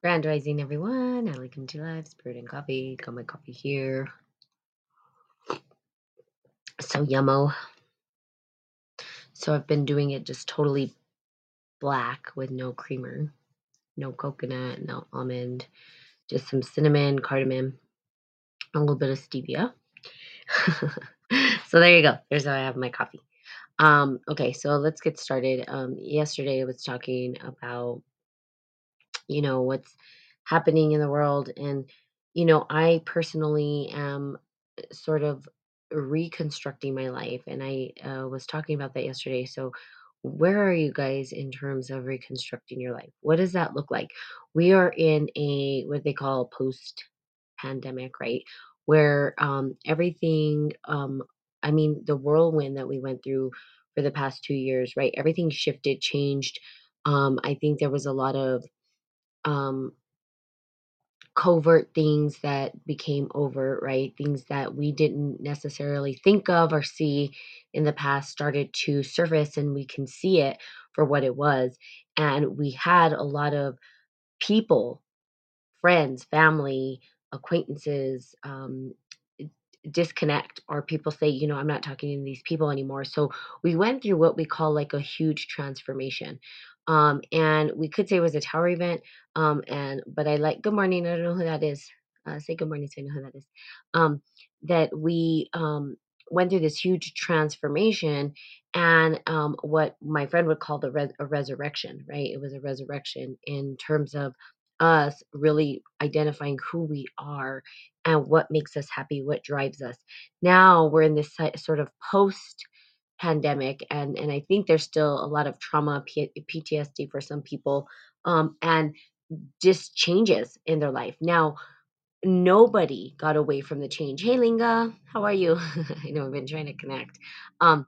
Grand rising, everyone. Come to life, spirit and coffee. Got my coffee here. So yummo. So I've been doing it just totally black with no creamer, no coconut, no almond, just some cinnamon, cardamom, a little bit of stevia. so there you go. There's how I have my coffee. Um, okay, so let's get started. Um, yesterday I was talking about, you know, what's happening in the world and you know, I personally am sort of reconstructing my life and i uh, was talking about that yesterday so where are you guys in terms of reconstructing your life? What does that look like? We are in a what they call post pandemic right? Where um, everything um, i mean the whirlwind that we went through for the past two years right? Everything shifted changed um, i think there was a lot of um, covert things that became overt, right? Things that we didn't necessarily think of or see in the past started to surface and we can see it for what it was. And we had a lot of people, friends, family, acquaintances, um, disconnect or people say you know i'm not talking to these people anymore so we went through what we call like a huge transformation um and we could say it was a tower event um and but i like good morning i don't know who that is. Uh, say good morning so i know who that is. Um that we um went through this huge transformation and um what my friend would call the res- a resurrection right? It was a resurrection in terms of us really identifying who we are and what makes us happy, what drives us. Now we're in this sort of post pandemic, and and I think there's still a lot of trauma, P- PTSD for some people, um, and just changes in their life. Now nobody got away from the change. Hey, Linga, how are you? I know I've been trying to connect. Um,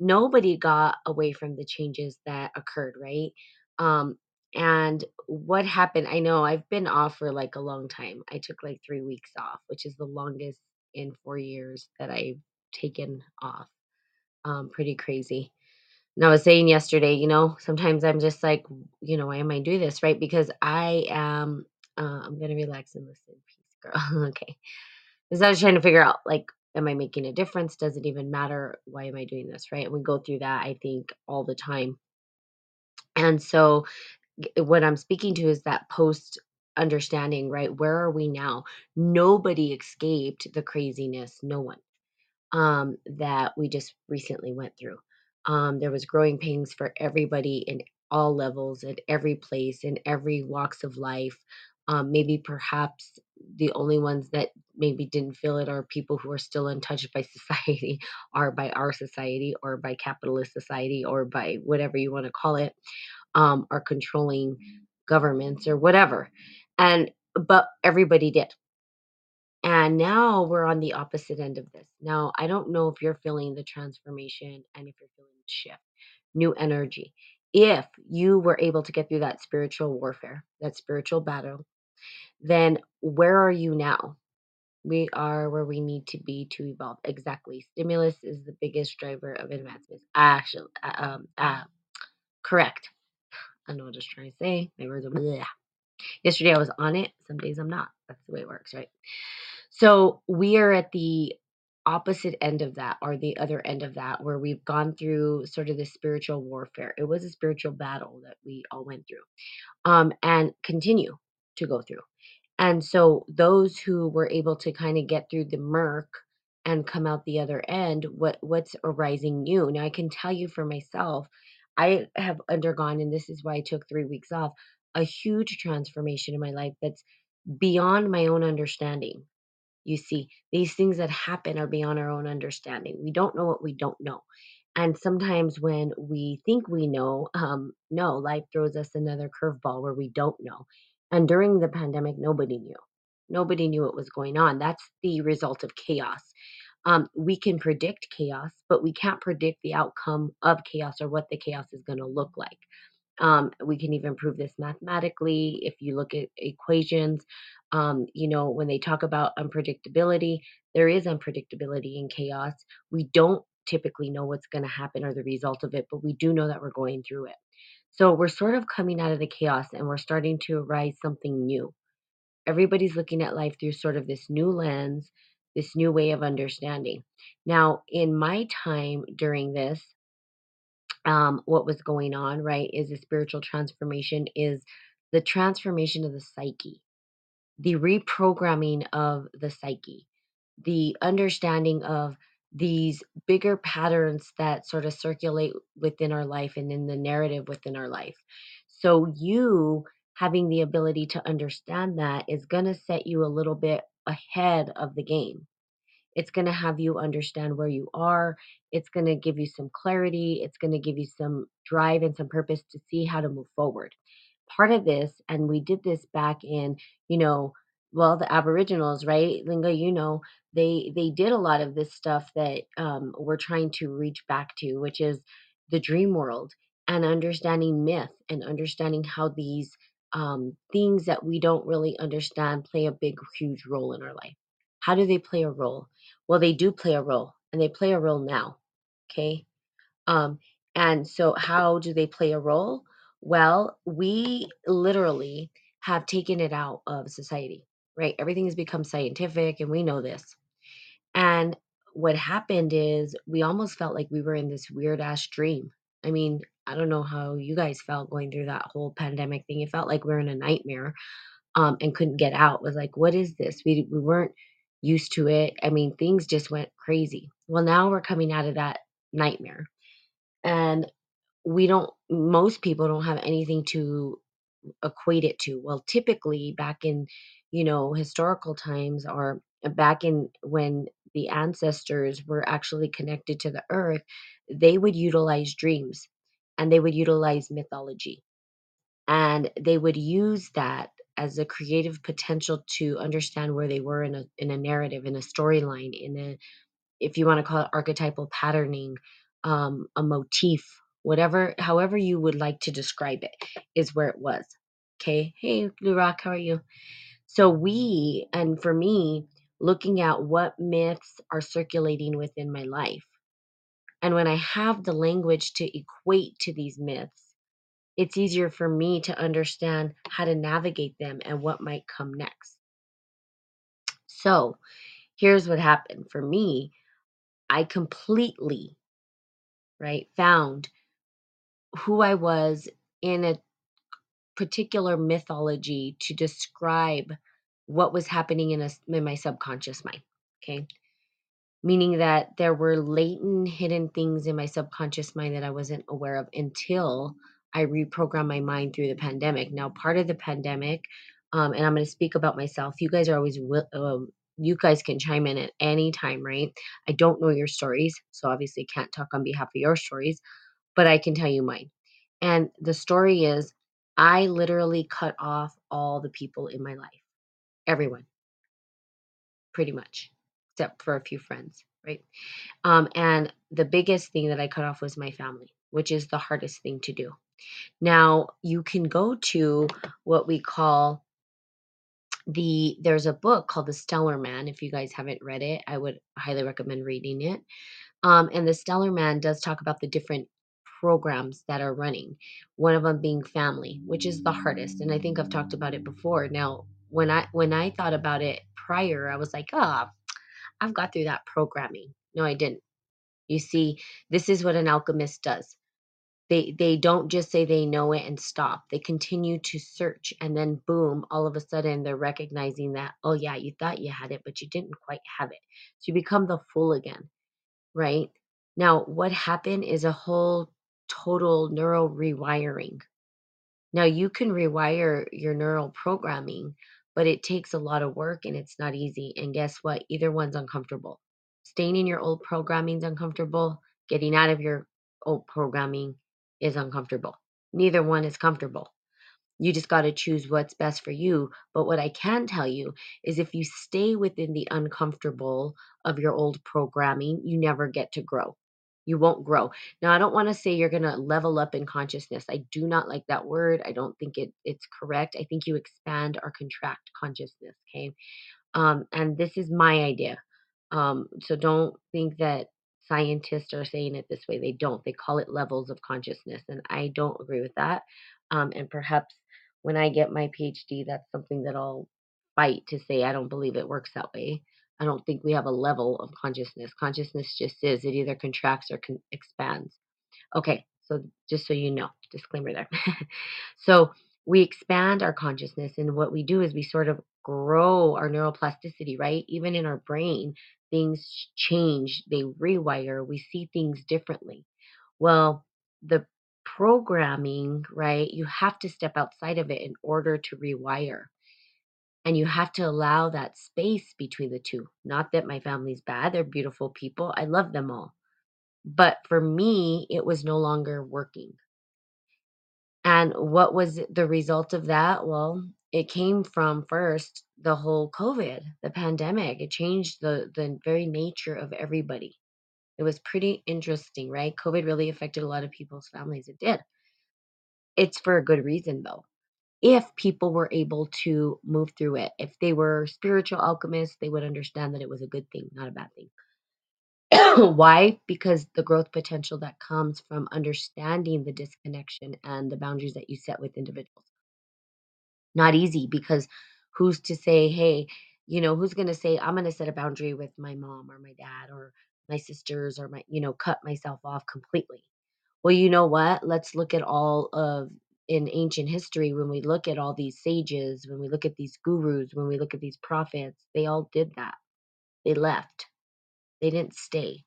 nobody got away from the changes that occurred, right? Um, and what happened, I know I've been off for like a long time. I took like three weeks off, which is the longest in four years that I've taken off. Um, pretty crazy. And I was saying yesterday, you know, sometimes I'm just like, you know, why am I doing this, right? Because I am, uh, I'm gonna relax and listen. Peace, girl. okay. Because I was trying to figure out, like, am I making a difference? Does it even matter? Why am I doing this? Right. And we go through that, I think, all the time. And so, what I'm speaking to is that post understanding, right? Where are we now? Nobody escaped the craziness. No one um, that we just recently went through. Um, there was growing pains for everybody in all levels, at every place, in every walks of life. Um, maybe perhaps the only ones that maybe didn't feel it are people who are still untouched by society, or by our society, or by capitalist society, or by whatever you want to call it, um, or controlling governments or whatever. And but everybody did and now we're on the opposite end of this. Now, I don't know if you're feeling the transformation and if you're feeling the shift, new energy. If you were able to get through that spiritual warfare, that spiritual battle, then where are you now? We are where we need to be to evolve. Exactly. Stimulus is the biggest driver of advancements. Actually, uh, um, uh, correct. I know what I was trying to say. My words are blah. Yesterday I was on it. Some days I'm not. That's the way it works, right? So we are at the opposite end of that or the other end of that where we've gone through sort of the spiritual warfare. It was a spiritual battle that we all went through um, and continue to go through. And so those who were able to kind of get through the murk and come out the other end, what what's arising new? Now I can tell you for myself, I have undergone, and this is why I took three weeks off, a huge transformation in my life that's beyond my own understanding you see, these things that happen are beyond our own understanding. We don't know what we don't know. And sometimes when we think we know, um, no, life throws us another curveball where we don't know. And during the pandemic, nobody knew. Nobody knew what was going on. That's the result of chaos. Um, we can predict chaos, but we can't predict the outcome of chaos or what the chaos is going to look like. Um, we can even prove this mathematically if you look at equations. Um, you know, when they talk about unpredictability, there is unpredictability in chaos. We don't typically know what's going to happen or the result of it, but we do know that we're going through it. So we're sort of coming out of the chaos and we're starting to arise something new. Everybody's looking at life through sort of this new lens, this new way of understanding. Now, in my time during this, um, what was going on, right, is a spiritual transformation, is the transformation of the psyche, the reprogramming of the psyche, the understanding of these bigger patterns that sort of circulate within our life and in the narrative within our life. So, you having the ability to understand that is going to set you a little bit ahead of the game it's going to have you understand where you are. It's going to give you some clarity. It's going to give you some drive and some purpose to see how to move forward. Part of this, and we did this back in, you know, well, the Aboriginals, right, Linga, you know, they they did a lot of this stuff that um, we're trying to reach back to, which is the dream world and understanding myth and understanding how these um, things that we don't really understand play a big, huge role in our life. How do they play a role? Well, they do play a role, and they play a role now. Okay. Um, and so, how do they play a role? Well, we literally have taken it out of society, right? Everything has become scientific, and we know this. And what happened is we almost felt like we were in this weird ass dream. I mean, I don't know how you guys felt going through that whole pandemic thing. It felt like we are in a nightmare um, and couldn't get out. Was like, what is this? We we weren't used to it. I mean, things just went crazy. Well, now we're coming out of that nightmare, and we don't. Most people don't have anything to equate it to. Well, typically back in, you know, historical times or back in when the ancestors were actually connected to the earth, they would utilize dreams and they would utilize mythology and they would use that as a creative potential to understand where they were in a in a narrative in a storyline in a if you want to call it archetypal patterning um a motif whatever however you would like to describe it is where it was okay? Hey blue rock how are you? So we and for me looking at what myths are circulating within my life. And when i have the language to equate to these myths it's easier for me to understand how to navigate them and what might come next. So, here's what happened for me I completely, right, found who I was in a particular mythology to describe what was happening in, a, in my subconscious mind. Okay. Meaning that there were latent, hidden things in my subconscious mind that I wasn't aware of until I reprogrammed my mind through the pandemic. Now, part of the pandemic, um, and I'm going to speak about myself. You guys are always, um, you guys can chime in at any time, right? I don't know your stories, so obviously can't talk on behalf of your stories, but I can tell you mine. And the story is I literally cut off all the people in my life, everyone, pretty much, except for a few friends, right? Um, and the biggest thing that I cut off was my family, which is the hardest thing to do. Now, you can go to what we call the there's a book called The Stellar Man. If you guys haven't read it, I would highly recommend reading it. Um, and The Stellar Man does talk about the different programs that are running. One of them being family, which is the hardest. And I think I've talked about it before. Now, when I when I thought about it prior, I was like, ah, oh, I've got through that programming. No, I didn't. You see, this is what an alchemist does they they don't just say they know it and stop. They continue to search and then boom all of a sudden they're recognizing that oh yeah you thought you had it but you didn't quite have it. So you become the fool again right? Now what happened is a whole total neural rewiring. Now you can rewire your neural programming but it takes a lot of work and it's not easy and guess what? Either one's uncomfortable. Staying in your old programming is uncomfortable getting out of your old programming is uncomfortable. Neither one is comfortable. You just got to choose what's best for you. But what I can tell you is if you stay within the uncomfortable of your old programming, you never get to grow. You won't grow. Now, I don't want to say you're going to level up in consciousness. I do not like that word. I don't think it, it's correct. I think you expand or contract consciousness. Okay. Um, and this is my idea. Um, so don't think that scientists are saying it this way. They don't. They call it levels of consciousness, and I don't agree with that. Um, and perhaps when I get my PhD, that's something that I'll fight to say I don't believe it works that way. I don't think we have a level of consciousness. Consciousness just is. It either contracts or con- expands. Okay, so just so you know, disclaimer there. so we expand our consciousness, and what we do is we sort of grow our neuroplasticity, right? Even in our brain, things change, they rewire, we see things differently. Well, the programming, right? You have to step outside of it in order to rewire. And you have to allow that space between the two. Not that my family's bad, they're beautiful people. I love them all but for me, it was no longer working. And what was the result of that? Well, it came from first the whole COVID, the pandemic. It changed the the very nature of everybody. It was pretty interesting, right? COVID really affected a lot of people's families. It did. It's for a good reason though. If people were able to move through it, if they were spiritual alchemists, they would understand that it was a good thing, not a bad thing. Why? Because the growth potential that comes from understanding the disconnection and the boundaries that you set with individuals. Not easy because who's to say, hey, you know, who's going to say, I'm going to set a boundary with my mom or my dad or my sisters or my, you know, cut myself off completely. Well, you know what? Let's look at all of in ancient history when we look at all these sages, when we look at these gurus, when we look at these prophets, they all did that. They left. They didn't stay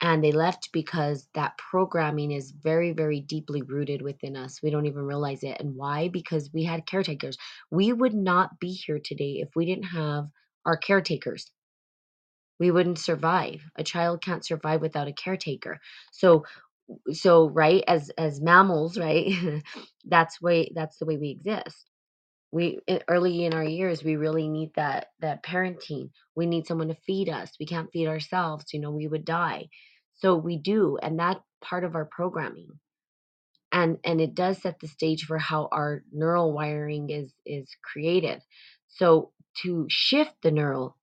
and they left because that programming is very very deeply rooted within us. We don't even realize it. And why? Because we had caretakers. We would not be here today if we didn't have our caretakers. We wouldn't survive. A child can't survive without a caretaker. So so right as as mammals right that's way that's the way we exist we i- early in our years we really need that that parenting. We need someone to feed us. We can't feed ourselves you know we would die. So we do and that's part of our programming. And and it does set the stage for how our neural wiring is is created. So to shift the neural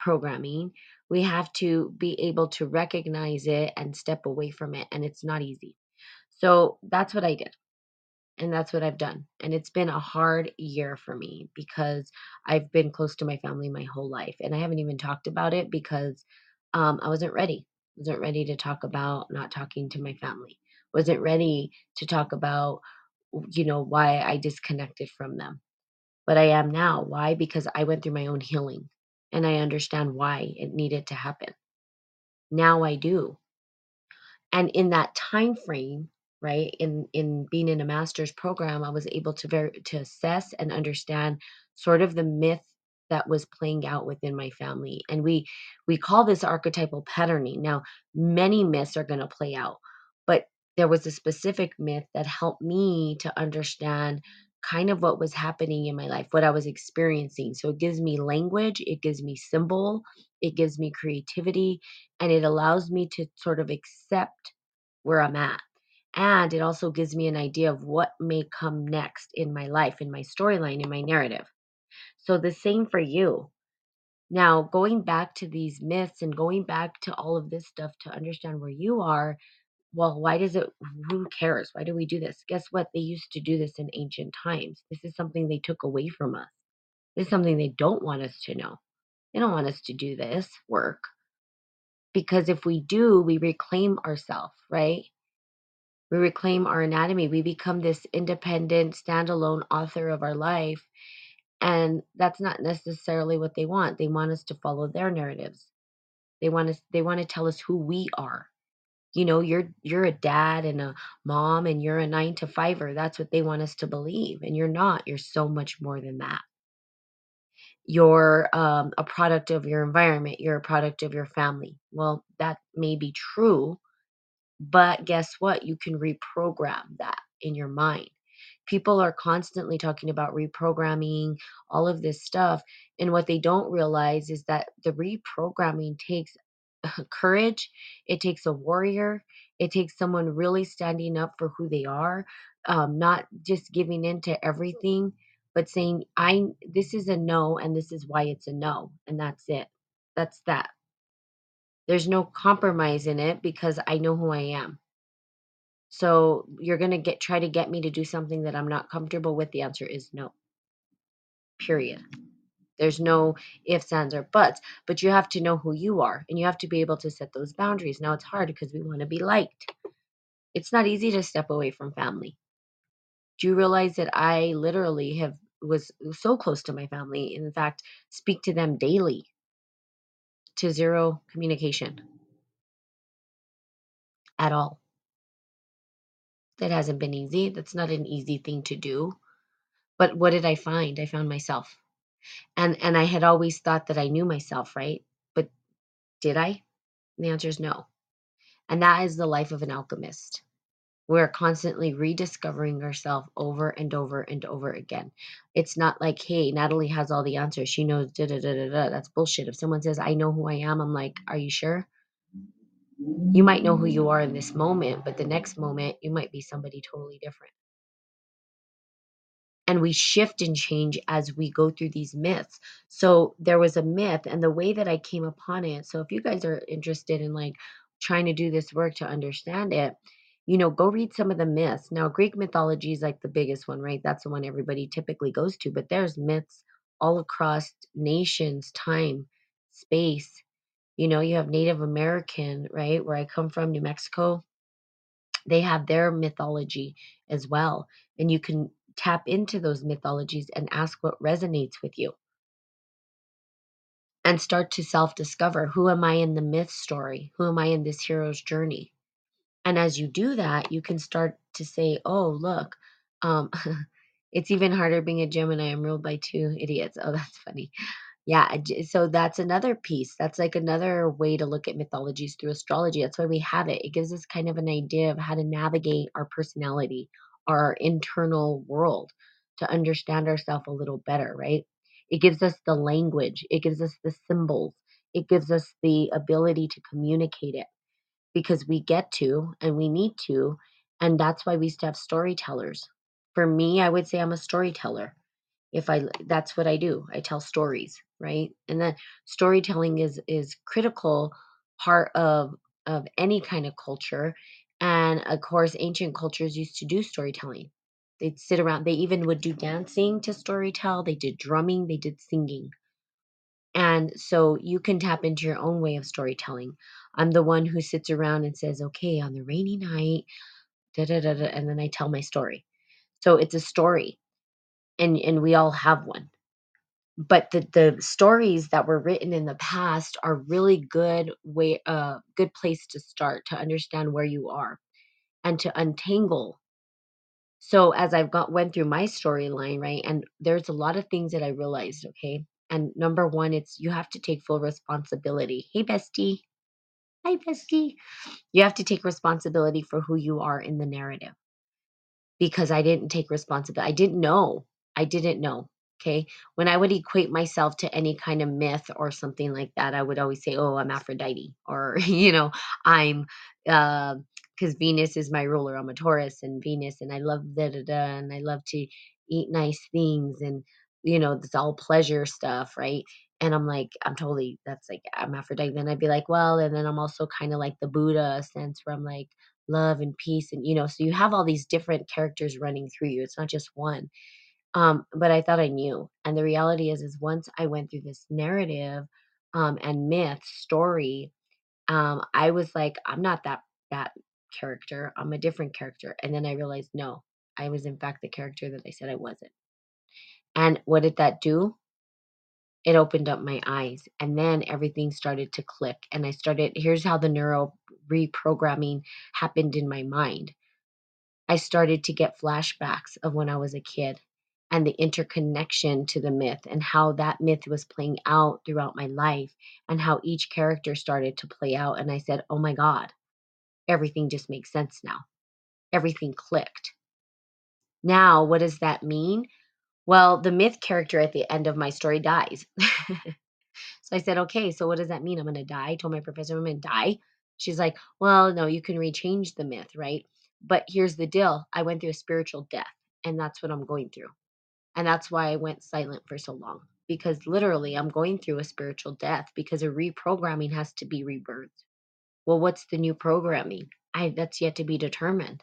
programming we have to be able to recognize it and step away from it and it's not easy. So that's what i did and that's what I've done. And it's been a hard year for me because I've been close to my family my whole life. And I haven't even talked about it because um, I wasn't ready. Wasn't ready to talk about not talking to my family. Wasn't ready to talk about, you know, why I disconnected from them. But I am now. Why? Because I went through my own healing and I understand why it needed to happen. Now I do and in that time frame right? In in being in a master's program i was able to ver- to assess and understand sort of the myth that was playing out within my family and we we call this archetypal patterning. Now many myths are going to play out but there was a specific myth that helped me to understand kind of what was happening in my life what i was experiencing. So it gives me language it gives me symbol it gives me creativity and it allows me to sort of accept where I'm at. And it also gives me an idea of what may come next in my life, in my storyline, in my narrative. So the same for you. Now, going back to these myths and going back to all of this stuff to understand where you are, well, why does it, who cares? Why do we do this? Guess what? They used to do this in ancient times. This is something they took away from us. This is something they don't want us to know. They don't want us to do this work because if we do, we reclaim ourselves, right? We reclaim our anatomy. We become this independent, standalone author of our life. And that's not necessarily what they want. They want us to follow their narratives. They want us they want to tell us who we are. You know, you're you're a dad and a mom and you're a 9 to 5er. That's what they want us to believe. And you're not. You're so much more than that. You're um, a product of your environment. You're a product of your family. Well, that may be true, but guess what? You can reprogram that in your mind. People are constantly talking about reprogramming, all of this stuff. And what they don't realize is that the reprogramming takes courage, it takes a warrior, it takes someone really standing up for who they are, um, not just giving in to everything, but saying, I this is a no and this is why it's a no. And that's it. That's that. There's no compromise in it because I know who I am. So you're going to get try to get me to do something that I'm not comfortable with. The answer is no. Period. There's no ifs, ands, or buts, but you have to know who you are and you have to be able to set those boundaries. Now it's hard because we want to be liked. It's not easy to step away from family. Do you realize that I literally have was so close to my family, in fact, speak to them daily to zero communication at all. That hasn't been easy. That's not an easy thing to do. But what did I find? I found myself. And and I had always thought that I knew myself, right? But did I? And the answer is no. And that is the life of an alchemist. We're constantly rediscovering ourselves over and over and over again. It's not like, hey, Natalie has all the answers. She knows da da da da da. That's bullshit. If someone says, I know who I am, I'm like, are you sure? You might know who you are in this moment, but the next moment, you might be somebody totally different and we shift and change as we go through these myths. So there was a myth and the way that I came upon it. So if you guys are interested in like trying to do this work to understand it, you know, go read some of the myths. Now Greek mythology is like the biggest one, right? That's the one everybody typically goes to, but there's myths all across nations, time, space. You know, you have Native American, right? Where I come from, New Mexico, they have their mythology as well. And you can tap into those mythologies and ask what resonates with you and start to self discover who am I in the myth story? Who am I in this hero's journey? And as you do that, you can start to say, oh, look, um, it's even harder being a Gemini. I'm ruled by two idiots. Oh, that's funny yeah so that's another piece that's like another way to look at mythologies through astrology that's why we have it it gives us kind of an idea of how to navigate our personality our internal world to understand ourselves a little better right it gives us the language it gives us the symbols it gives us the ability to communicate it because we get to and we need to and that's why we used to have storytellers. For me i would say i'm a storyteller. If i that's what i do. I tell stories right? And then storytelling is is critical part of of any kind of culture. And of course ancient cultures used to do storytelling. They'd sit around they even would do dancing to storytell. They did drumming. They did singing and so you can tap into your own way of storytelling. I'm the one who sits around and says okay on the rainy night da da da da and then i tell my story. So it's a story and and we all have one. But the the stories that were written in the past are really good way uh good place to start to understand where you are and to untangle. So as i've got went through my storyline right and there's a lot of things that i realized okay and number one it's you have to take full responsibility hey bestie hi bestie you have to take responsibility for who you are in the narrative because I didn't take responsibility. I didn't know. I didn't know. Okay. When I would equate myself to any kind of myth or something like that, I would always say, oh, I'm Aphrodite, or, you know, I'm, uh, because Venus is my ruler. I'm a Taurus and Venus, and I love da da da, and I love to eat nice things, and you know, it's all pleasure stuff, right? And I'm like, I'm totally, that's like, I'm Aphrodite. Then I'd be like, well, and then I'm also kind of like the Buddha sense where I'm like, love and peace and you know so you have all these different characters running through you it's not just one um but i thought i knew and the reality is is once i went through this narrative um and myth story um i was like i'm not that that character i'm a different character and then i realized no i was in fact the character that i said i wasn't and what did that do? It opened up my eyes and then everything started to click and i started here's how the neuro reprogramming happened in my mind. I started to get flashbacks of when i was a kid and the interconnection to the myth and how that myth was playing out throughout my life and how each character started to play out and i said oh my god everything just makes sense now. Everything clicked. Now what does that mean well the myth character at the end of my story dies So I said, okay, so what does that mean? I'm going to die. I told my professor I'm going to die. She's like, well, no, you can rechange the myth, right? But here's the deal I went through a spiritual death, and that's what I'm going through. And that's why I went silent for so long because literally I'm going through a spiritual death because a reprogramming has to be rebirthed. Well, what's the new programming? I that's yet to be determined.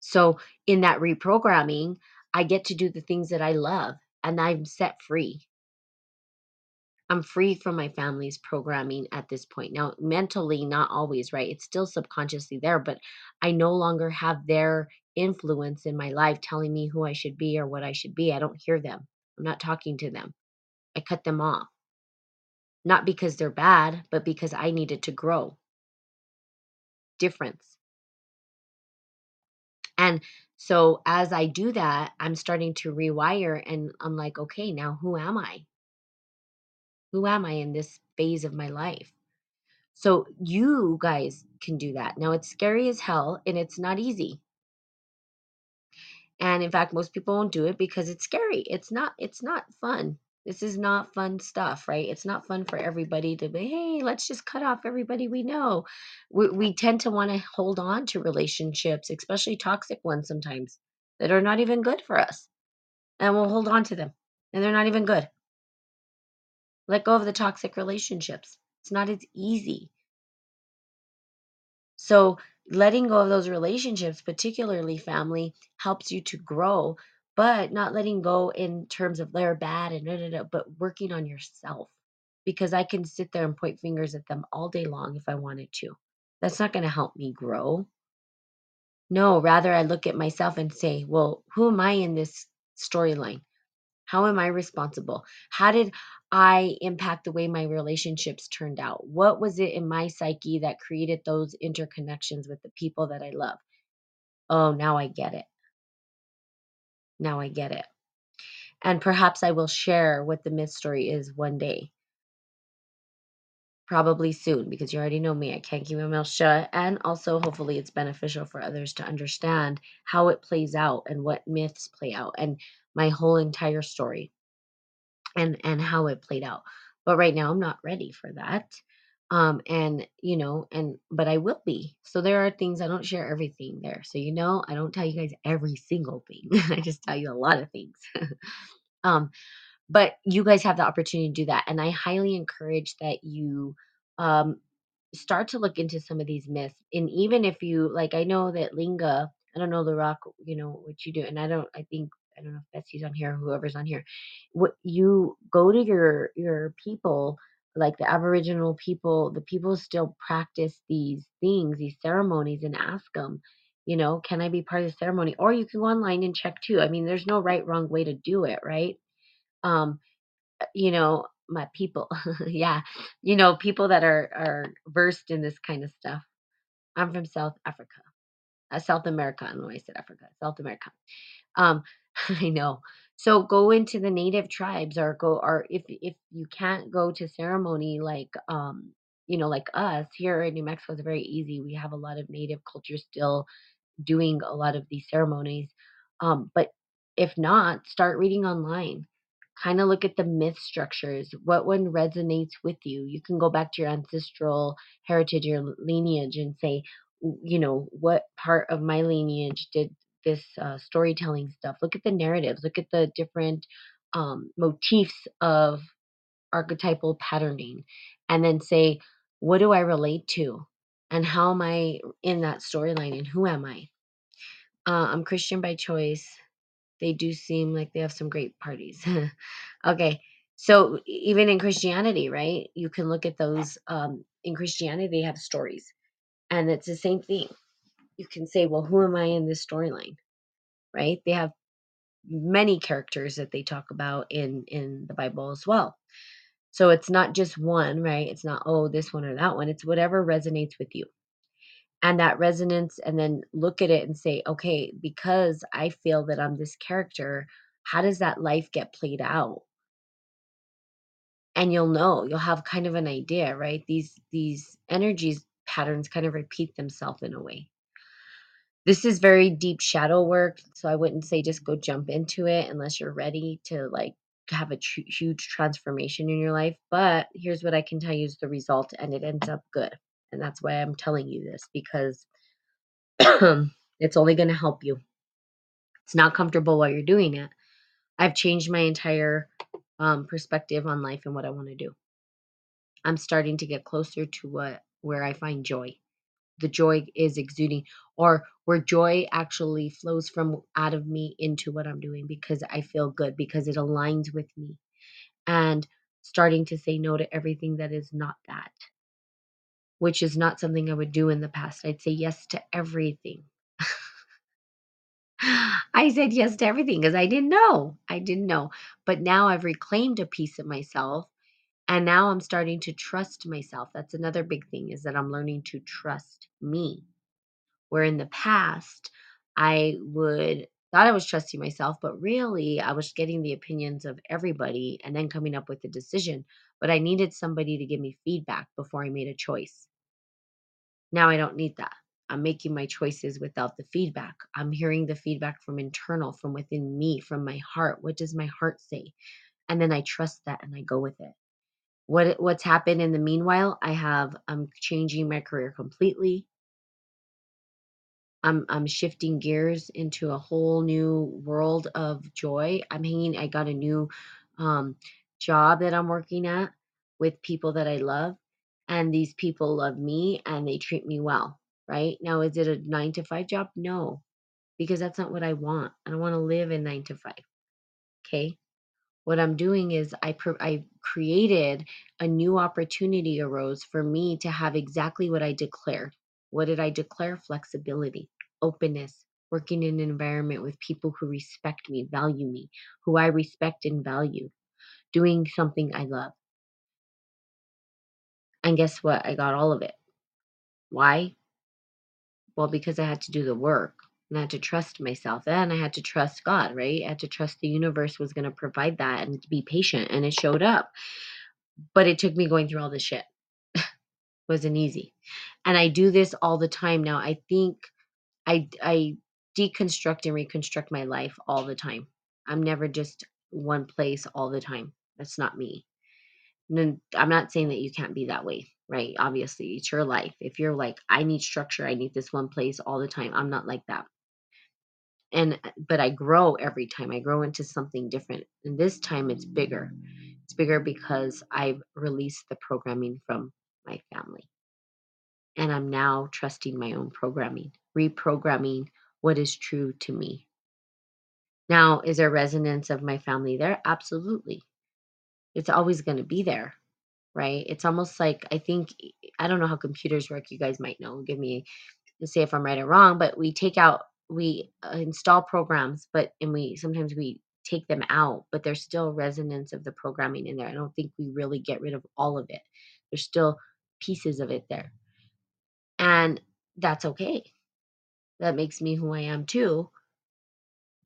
So in that reprogramming, I get to do the things that I love and I'm set free. I'm free from my family's programming at this point. Now, mentally, not always, right? It's still subconsciously there, but I no longer have their influence in my life telling me who I should be or what I should be. I don't hear them. I'm not talking to them. I cut them off. Not because they're bad, but because I needed to grow. Difference. And so as I do that, I'm starting to rewire and I'm like, okay, now who am I? Who am I in this phase of my life? So you guys can do that. Now it's scary as hell and it's not easy. And in fact, most people won't do it because it's scary. It's not it's not fun. This is not fun stuff, right? It's not fun for everybody to be, hey, let's just cut off everybody we know. We, we tend to want to hold on to relationships, especially toxic ones sometimes, that are not even good for us. And we'll hold on to them, and they're not even good. Let go of the toxic relationships. It's not as easy. So, letting go of those relationships, particularly family, helps you to grow, but not letting go in terms of they're bad and da, da, da, but working on yourself. Because I can sit there and point fingers at them all day long if I wanted to. That's not going to help me grow. No, rather, I look at myself and say, well, who am I in this storyline? How am I responsible? How did I impact the way my relationships turned out? What was it in my psyche that created those interconnections with the people that I love? Oh, now I get it. Now I get it. And perhaps I will share what the myth story is one day. Probably soon, because you already know me. I can't keep my mouth shut. And also, hopefully, it's beneficial for others to understand how it plays out and what myths play out and my whole entire story and and how it played out. But right now I'm not ready for that. Um and you know and but I will be. So there are things I don't share everything there. So you know, I don't tell you guys every single thing. I just tell you a lot of things. um but you guys have the opportunity to do that and I highly encourage that you um start to look into some of these myths and even if you like I know that Linga I don't know the rock you know what you do and I don't I think I don't know if Betsy's on here or whoever's on here. What you go to your your people, like the Aboriginal people, the people still practice these things, these ceremonies, and ask them, you know, can I be part of the ceremony? Or you can go online and check too. I mean, there's no right wrong way to do it, right? Um, you know, my people, yeah, you know, people that are are versed in this kind of stuff. I'm from South Africa, uh, South America. I don't know why I said Africa, South America. Um, I know. So go into the native tribes or go or if if you can't go to ceremony like um you know like us here in New Mexico it's very easy. We have a lot of native culture still doing a lot of these ceremonies. Um, but if not, start reading online. Kind of look at the myth structures. What one resonates with you? You can go back to your ancestral heritage, your lineage, and say, you know, what part of my lineage did this uh, storytelling stuff? Look at the narratives. Look at the different um, motifs of archetypal patterning, and then say, what do I relate to? And how am I in that storyline? And who am I? Uh, I'm Christian by choice. They do seem like they have some great parties. okay. So even in Christianity, right? You can look at those um in Christianity they have stories. And it's the same thing. You can say, well, who am I in this storyline? Right? They have many characters that they talk about in in the Bible as well. So it's not just one, right? It's not oh, this one or that one. It's whatever resonates with you. and that resonance and then look at it and say okay because i feel that i'm this character how does that life get played out and you'll know you'll have kind of an idea right these these energies patterns kind of repeat themselves in a way this is very deep shadow work so i wouldn't say just go jump into it unless you're ready to like have a tr- huge transformation in your life but here's what i can tell you is the result and it ends up good and that's why i'm telling you this because it's only going to help you. It's not comfortable while you're doing it. I've changed my entire um, perspective on life and what I want to do. I'm starting to get closer to what where I find joy. The joy is exuding, or where joy actually flows from out of me into what I'm doing because I feel good, because it aligns with me. And starting to say no to everything that is not that, which is not something I would do in the past. I'd say yes to everything. I said yes to everything because I didn't know. I didn't know. But now I've reclaimed a piece of myself and now I'm starting to trust myself. That's another big thing is that I'm learning to trust me. Where in the past I would thought I was trusting myself, but really I was getting the opinions of everybody and then coming up with a decision. But I needed somebody to give me feedback before I made a choice. Now I don't need that. I'm making my choices without the feedback. I'm hearing the feedback from internal, from within me, from my heart. What does my heart say? And then I trust that and I go with it. What what's happened in the meanwhile? I have I'm changing my career completely. I'm I'm shifting gears into a whole new world of joy. I'm hanging I got a new um job that I'm working at with people that I love and these people love me and they treat me well, right? Now is it a 9 to 5 job? No, because that's not what I want. I don't want to live in 9 to 5. Okay? What I'm doing is I pro- I created a new opportunity arose for me to have exactly what I declared. What did I declare? Flexibility, openness, working in an environment with people who respect me, value me, who I respect and value, doing something I love. And guess what? I got all of it. Why? Well, because I had to do the work and I had to trust myself and I had to trust God, right? I had to trust the universe was going to provide that and be patient and it showed up. But it took me going through all this shit. wasn't easy. And I do this all the time now. I think I I deconstruct and reconstruct my life all the time. I'm never just one place all the time. That's not me. And I'm not saying that you can't be that way, right? Obviously, it's your life. If you're like, I need structure, I need this one place all the time. I'm not like that. And uh, but I grow every time. I grow into something different. And this time it's bigger. It's bigger because I've released the programming from my family and I'm now trusting my own programming, reprogramming what is true to me. Now, is there resonance of my family there? Absolutely. It's always going to be there, right? It's almost like I think I don't know how computers work. You guys might know. Give me say if I'm right or wrong, but we take out we uh, install programs, but and we sometimes we take them out, but there's still resonance of the programming in there. I don't think we really get rid of all of it. There's still pieces of it there. And that's okay. That makes me who I am too.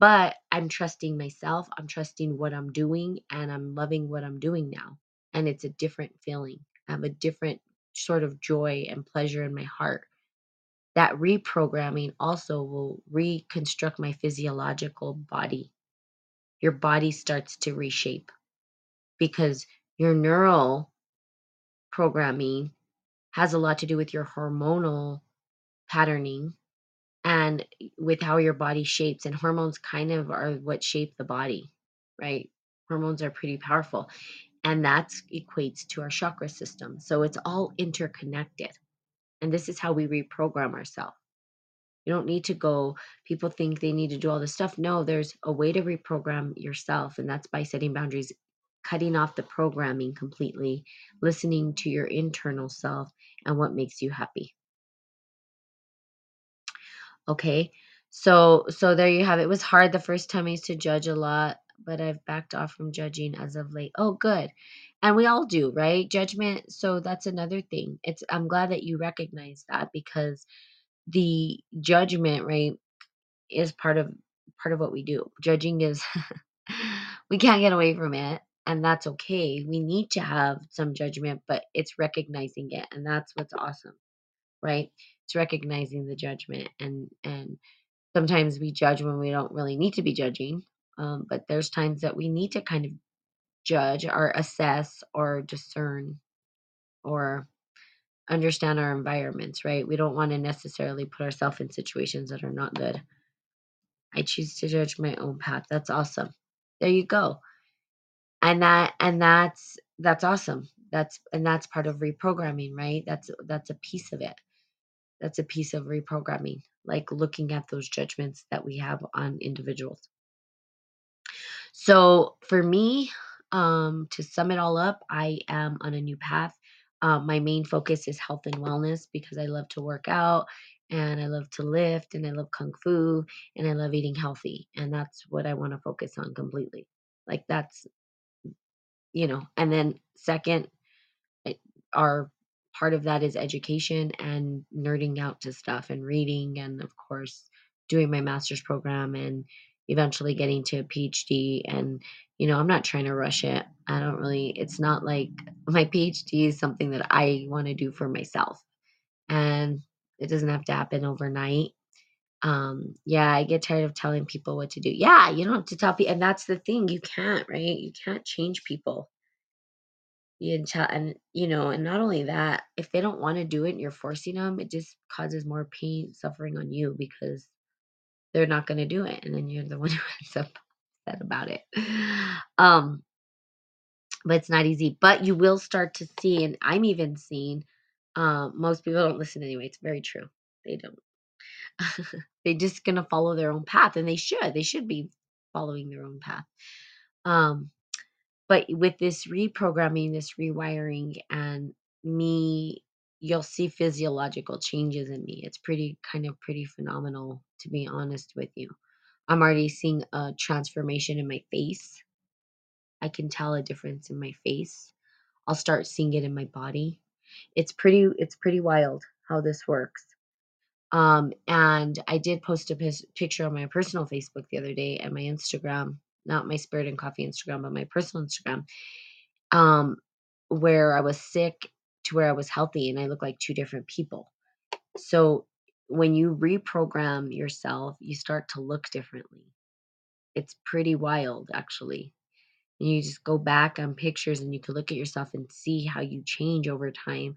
But I'm trusting myself, I'm trusting what I'm doing, and I'm loving what I'm doing now. And it's a different feeling. I have a different sort of joy and pleasure in my heart. That reprogramming also will reconstruct my physiological body. Your body starts to reshape because your neural programming has a lot to do with your hormonal patterning and with how your body shapes and hormones kind of are what shape the body right? Hormones are pretty powerful and that equates to our chakra system so it's all interconnected and this is how we reprogram ourselves you don't need to go people think they need to do all this stuff. No there's a way to reprogram yourself and that's by setting boundaries cutting off the programming completely listening to your internal self and what makes you happy Okay. So so there you have it. It was hard the first time I used to judge a lot, but I've backed off from judging as of late. Oh, good. And we all do, right? Judgment. So that's another thing. It's I'm glad that you recognize that because the judgment, right, is part of part of what we do. Judging is we can't get away from it, and that's okay. We need to have some judgment, but it's recognizing it, and that's what's awesome, right? It's recognizing the judgment and and sometimes we judge when we don't really need to be judging. Um, but there's times that we need to kind of judge or assess or discern or understand our environments, right? We don't want to necessarily put ourselves in situations that are not good. I choose to judge my own path. That's awesome. There you go. And that and that's that's awesome. That's and that's part of reprogramming right? That's that's a piece of it. That's a piece of reprogramming like looking at those judgments that we have on individuals. So for me um to sum it all up i am on a new path. Um, my main focus is health and wellness because i love to work out and i love to lift and i love kung fu and i love eating healthy and that's what i want to focus on completely. Like that's you know and then second it- our part of that is education and nerding out to stuff and reading and of course doing my master's program and eventually getting to a phd and you know i'm not trying to rush it. I don't really it's not like my phd is something that i want to do for myself. And it doesn't have to happen overnight um yeah i get tired of telling people what to do yeah you don't have to tell people and that's the thing you can't right you can't change people you can tell, and you know, and not only that, if they don't want to do it and you're forcing them, it just causes more pain, suffering on you because they're not going to do it, and then you're the one who ends up upset about it. Um, but it's not easy. But you will start to see, and I'm even seeing. Um, most people don't listen anyway. It's very true. They don't. They're just gonna follow their own path, and they should. They should be following their own path. Um, but with this reprogramming, this rewiring, and me, you'll see physiological changes in me. It's pretty kind of pretty phenomenal, to be honest with you. I'm already seeing a transformation in my face. I can tell a difference in my face. I'll start seeing it in my body. It's pretty it's pretty wild how this works. Um, and I did post a picture on my personal Facebook the other day and my Instagram, not my Spirit and Coffee Instagram, but my personal Instagram um, where I was sick to where I was healthy, and I look like two different people. So when you reprogram yourself, you start to look differently. It's pretty wild, actually. And you just go back on pictures and you can look at yourself and see how you change over time.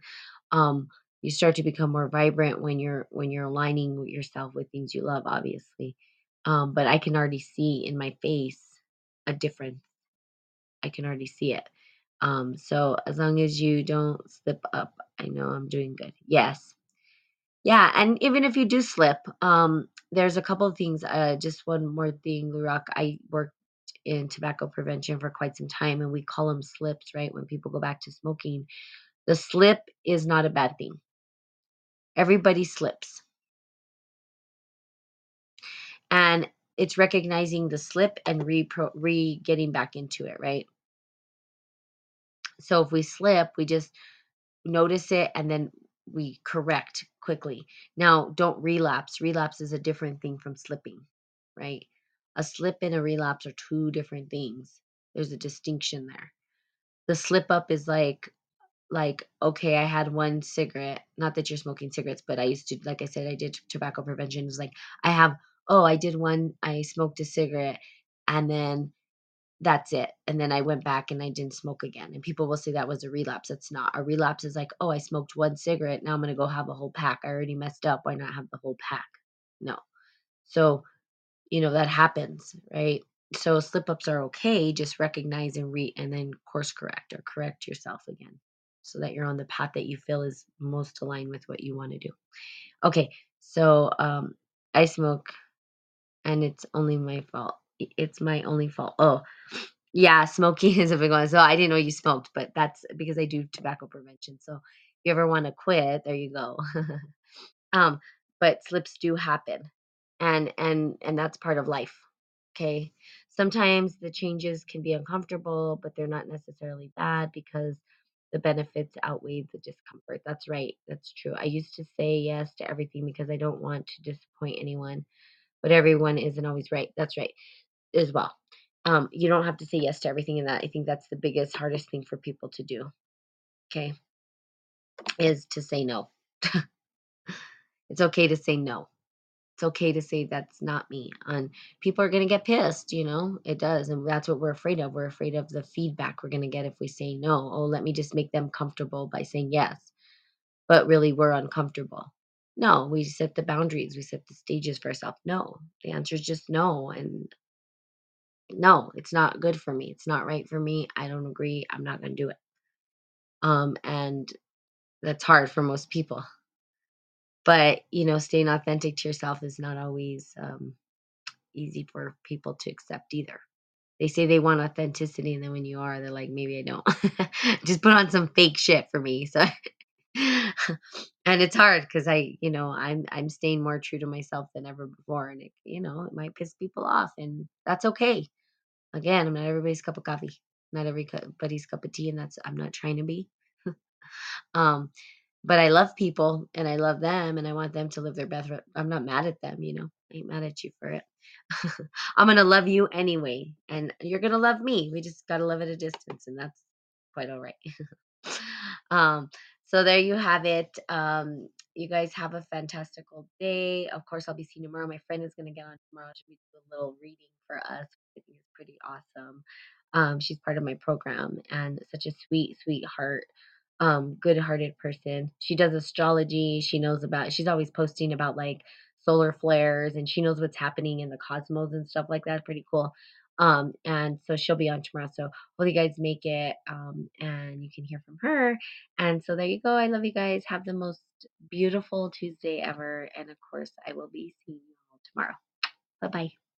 Um, you start to become more vibrant when you're when you're aligning yourself with things you love, obviously. Um, but I can already see in my face a difference I can already see it. Um, so as long as you don't slip up, I know I'm doing good. Yes. Yeah, and even if you do slip, um, there's a couple of things. Uh, just one more thing, Lurak. I worked in tobacco prevention for quite some time, and we call them slips, right? When people go back to smoking, the slip is not a bad thing. Everybody slips, and it's recognizing the slip and re re getting back into it, right? So if we slip, we just notice it and then we correct quickly. Now, don't relapse. Relapse is a different thing from slipping, right? A slip and a relapse are two different things. There's a distinction there. The slip up is like like okay, I had one cigarette. Not that you're smoking cigarettes, but I used to like I said I did tobacco prevention. It's like I have oh, I did one I smoked a cigarette and then that's it. And then I went back and I didn't smoke again. And people will say that was a relapse. It's not. A relapse is like, oh, I smoked one cigarette. Now I'm going to go have a whole pack. I already messed up. Why not have the whole pack? No. So, you know, that happens, right? So slip ups are okay. Just recognize and re and then course correct or correct yourself again so that you're on the path that you feel is most aligned with what you want to do. Okay. So, um, I smoke and it's only my fault. It's my only fault. Oh, yeah, smoking is a big one. So I didn't know you smoked, but that's because I do tobacco prevention. So if you ever want to quit, there you go. um, but slips do happen, and and and that's part of life. Okay. Sometimes the changes can be uncomfortable, but they're not necessarily bad because the benefits outweigh the discomfort. That's right. That's true. I used to say yes to everything because I don't want to disappoint anyone, but everyone isn't always right. That's right as well. Um, you don't have to say yes to everything in that. I think that's the biggest, hardest thing for people to do. Okay. Is to say no. it's okay to say no. It's okay to say that's not me. And people are going to get pissed, you know, it does. And that's what we're afraid of. We're afraid of the feedback we're going to get if we say no. Oh, let me just make them comfortable by saying yes. But really, we're uncomfortable. No, we set the boundaries, we set the stages for ourselves. No, the answer is just no. And No, it's not good for me. It's not right for me. I don't agree. I'm not going to do it. Um, and that's hard for most people. But, you know, staying authentic to yourself is not always um, easy for people to accept either. They say they want authenticity, and then when you are, they're like, maybe I don't. Just put on some fake shit for me. So, and it's hard because I, you know, I'm I'm staying more true to myself than ever before, and it, you know, it might piss people off, and that's okay. Again, I'm not everybody's cup of coffee, not everybody's cup of tea, and that's I'm not trying to be. Um, but I love people and I love them and I want them to live their best. I'm not mad at them, you know. I ain't mad at you for it. I'm gonna love you anyway, and you're gonna love me. We just gotta love at a distance, and that's quite all right. um, so there you have it. Um, you guys have a fantastical day. Of course, I'll be seeing you tomorrow. My friend is gonna get on tomorrow. She'll be doing a little reading for us. It's pretty awesome. Um, she's part of my program and such a sweet, sweetheart um good-hearted person. She does astrology. She knows about she's always posting about like solar flares and she knows what's happening in the cosmos and stuff like that. Pretty cool. Um and so she'll be on tomorrow. So hope you guys make it um and you can hear from her. And so there you go. I love you guys. Have the most beautiful Tuesday ever and of course I will be seeing you all tomorrow. Bye-bye.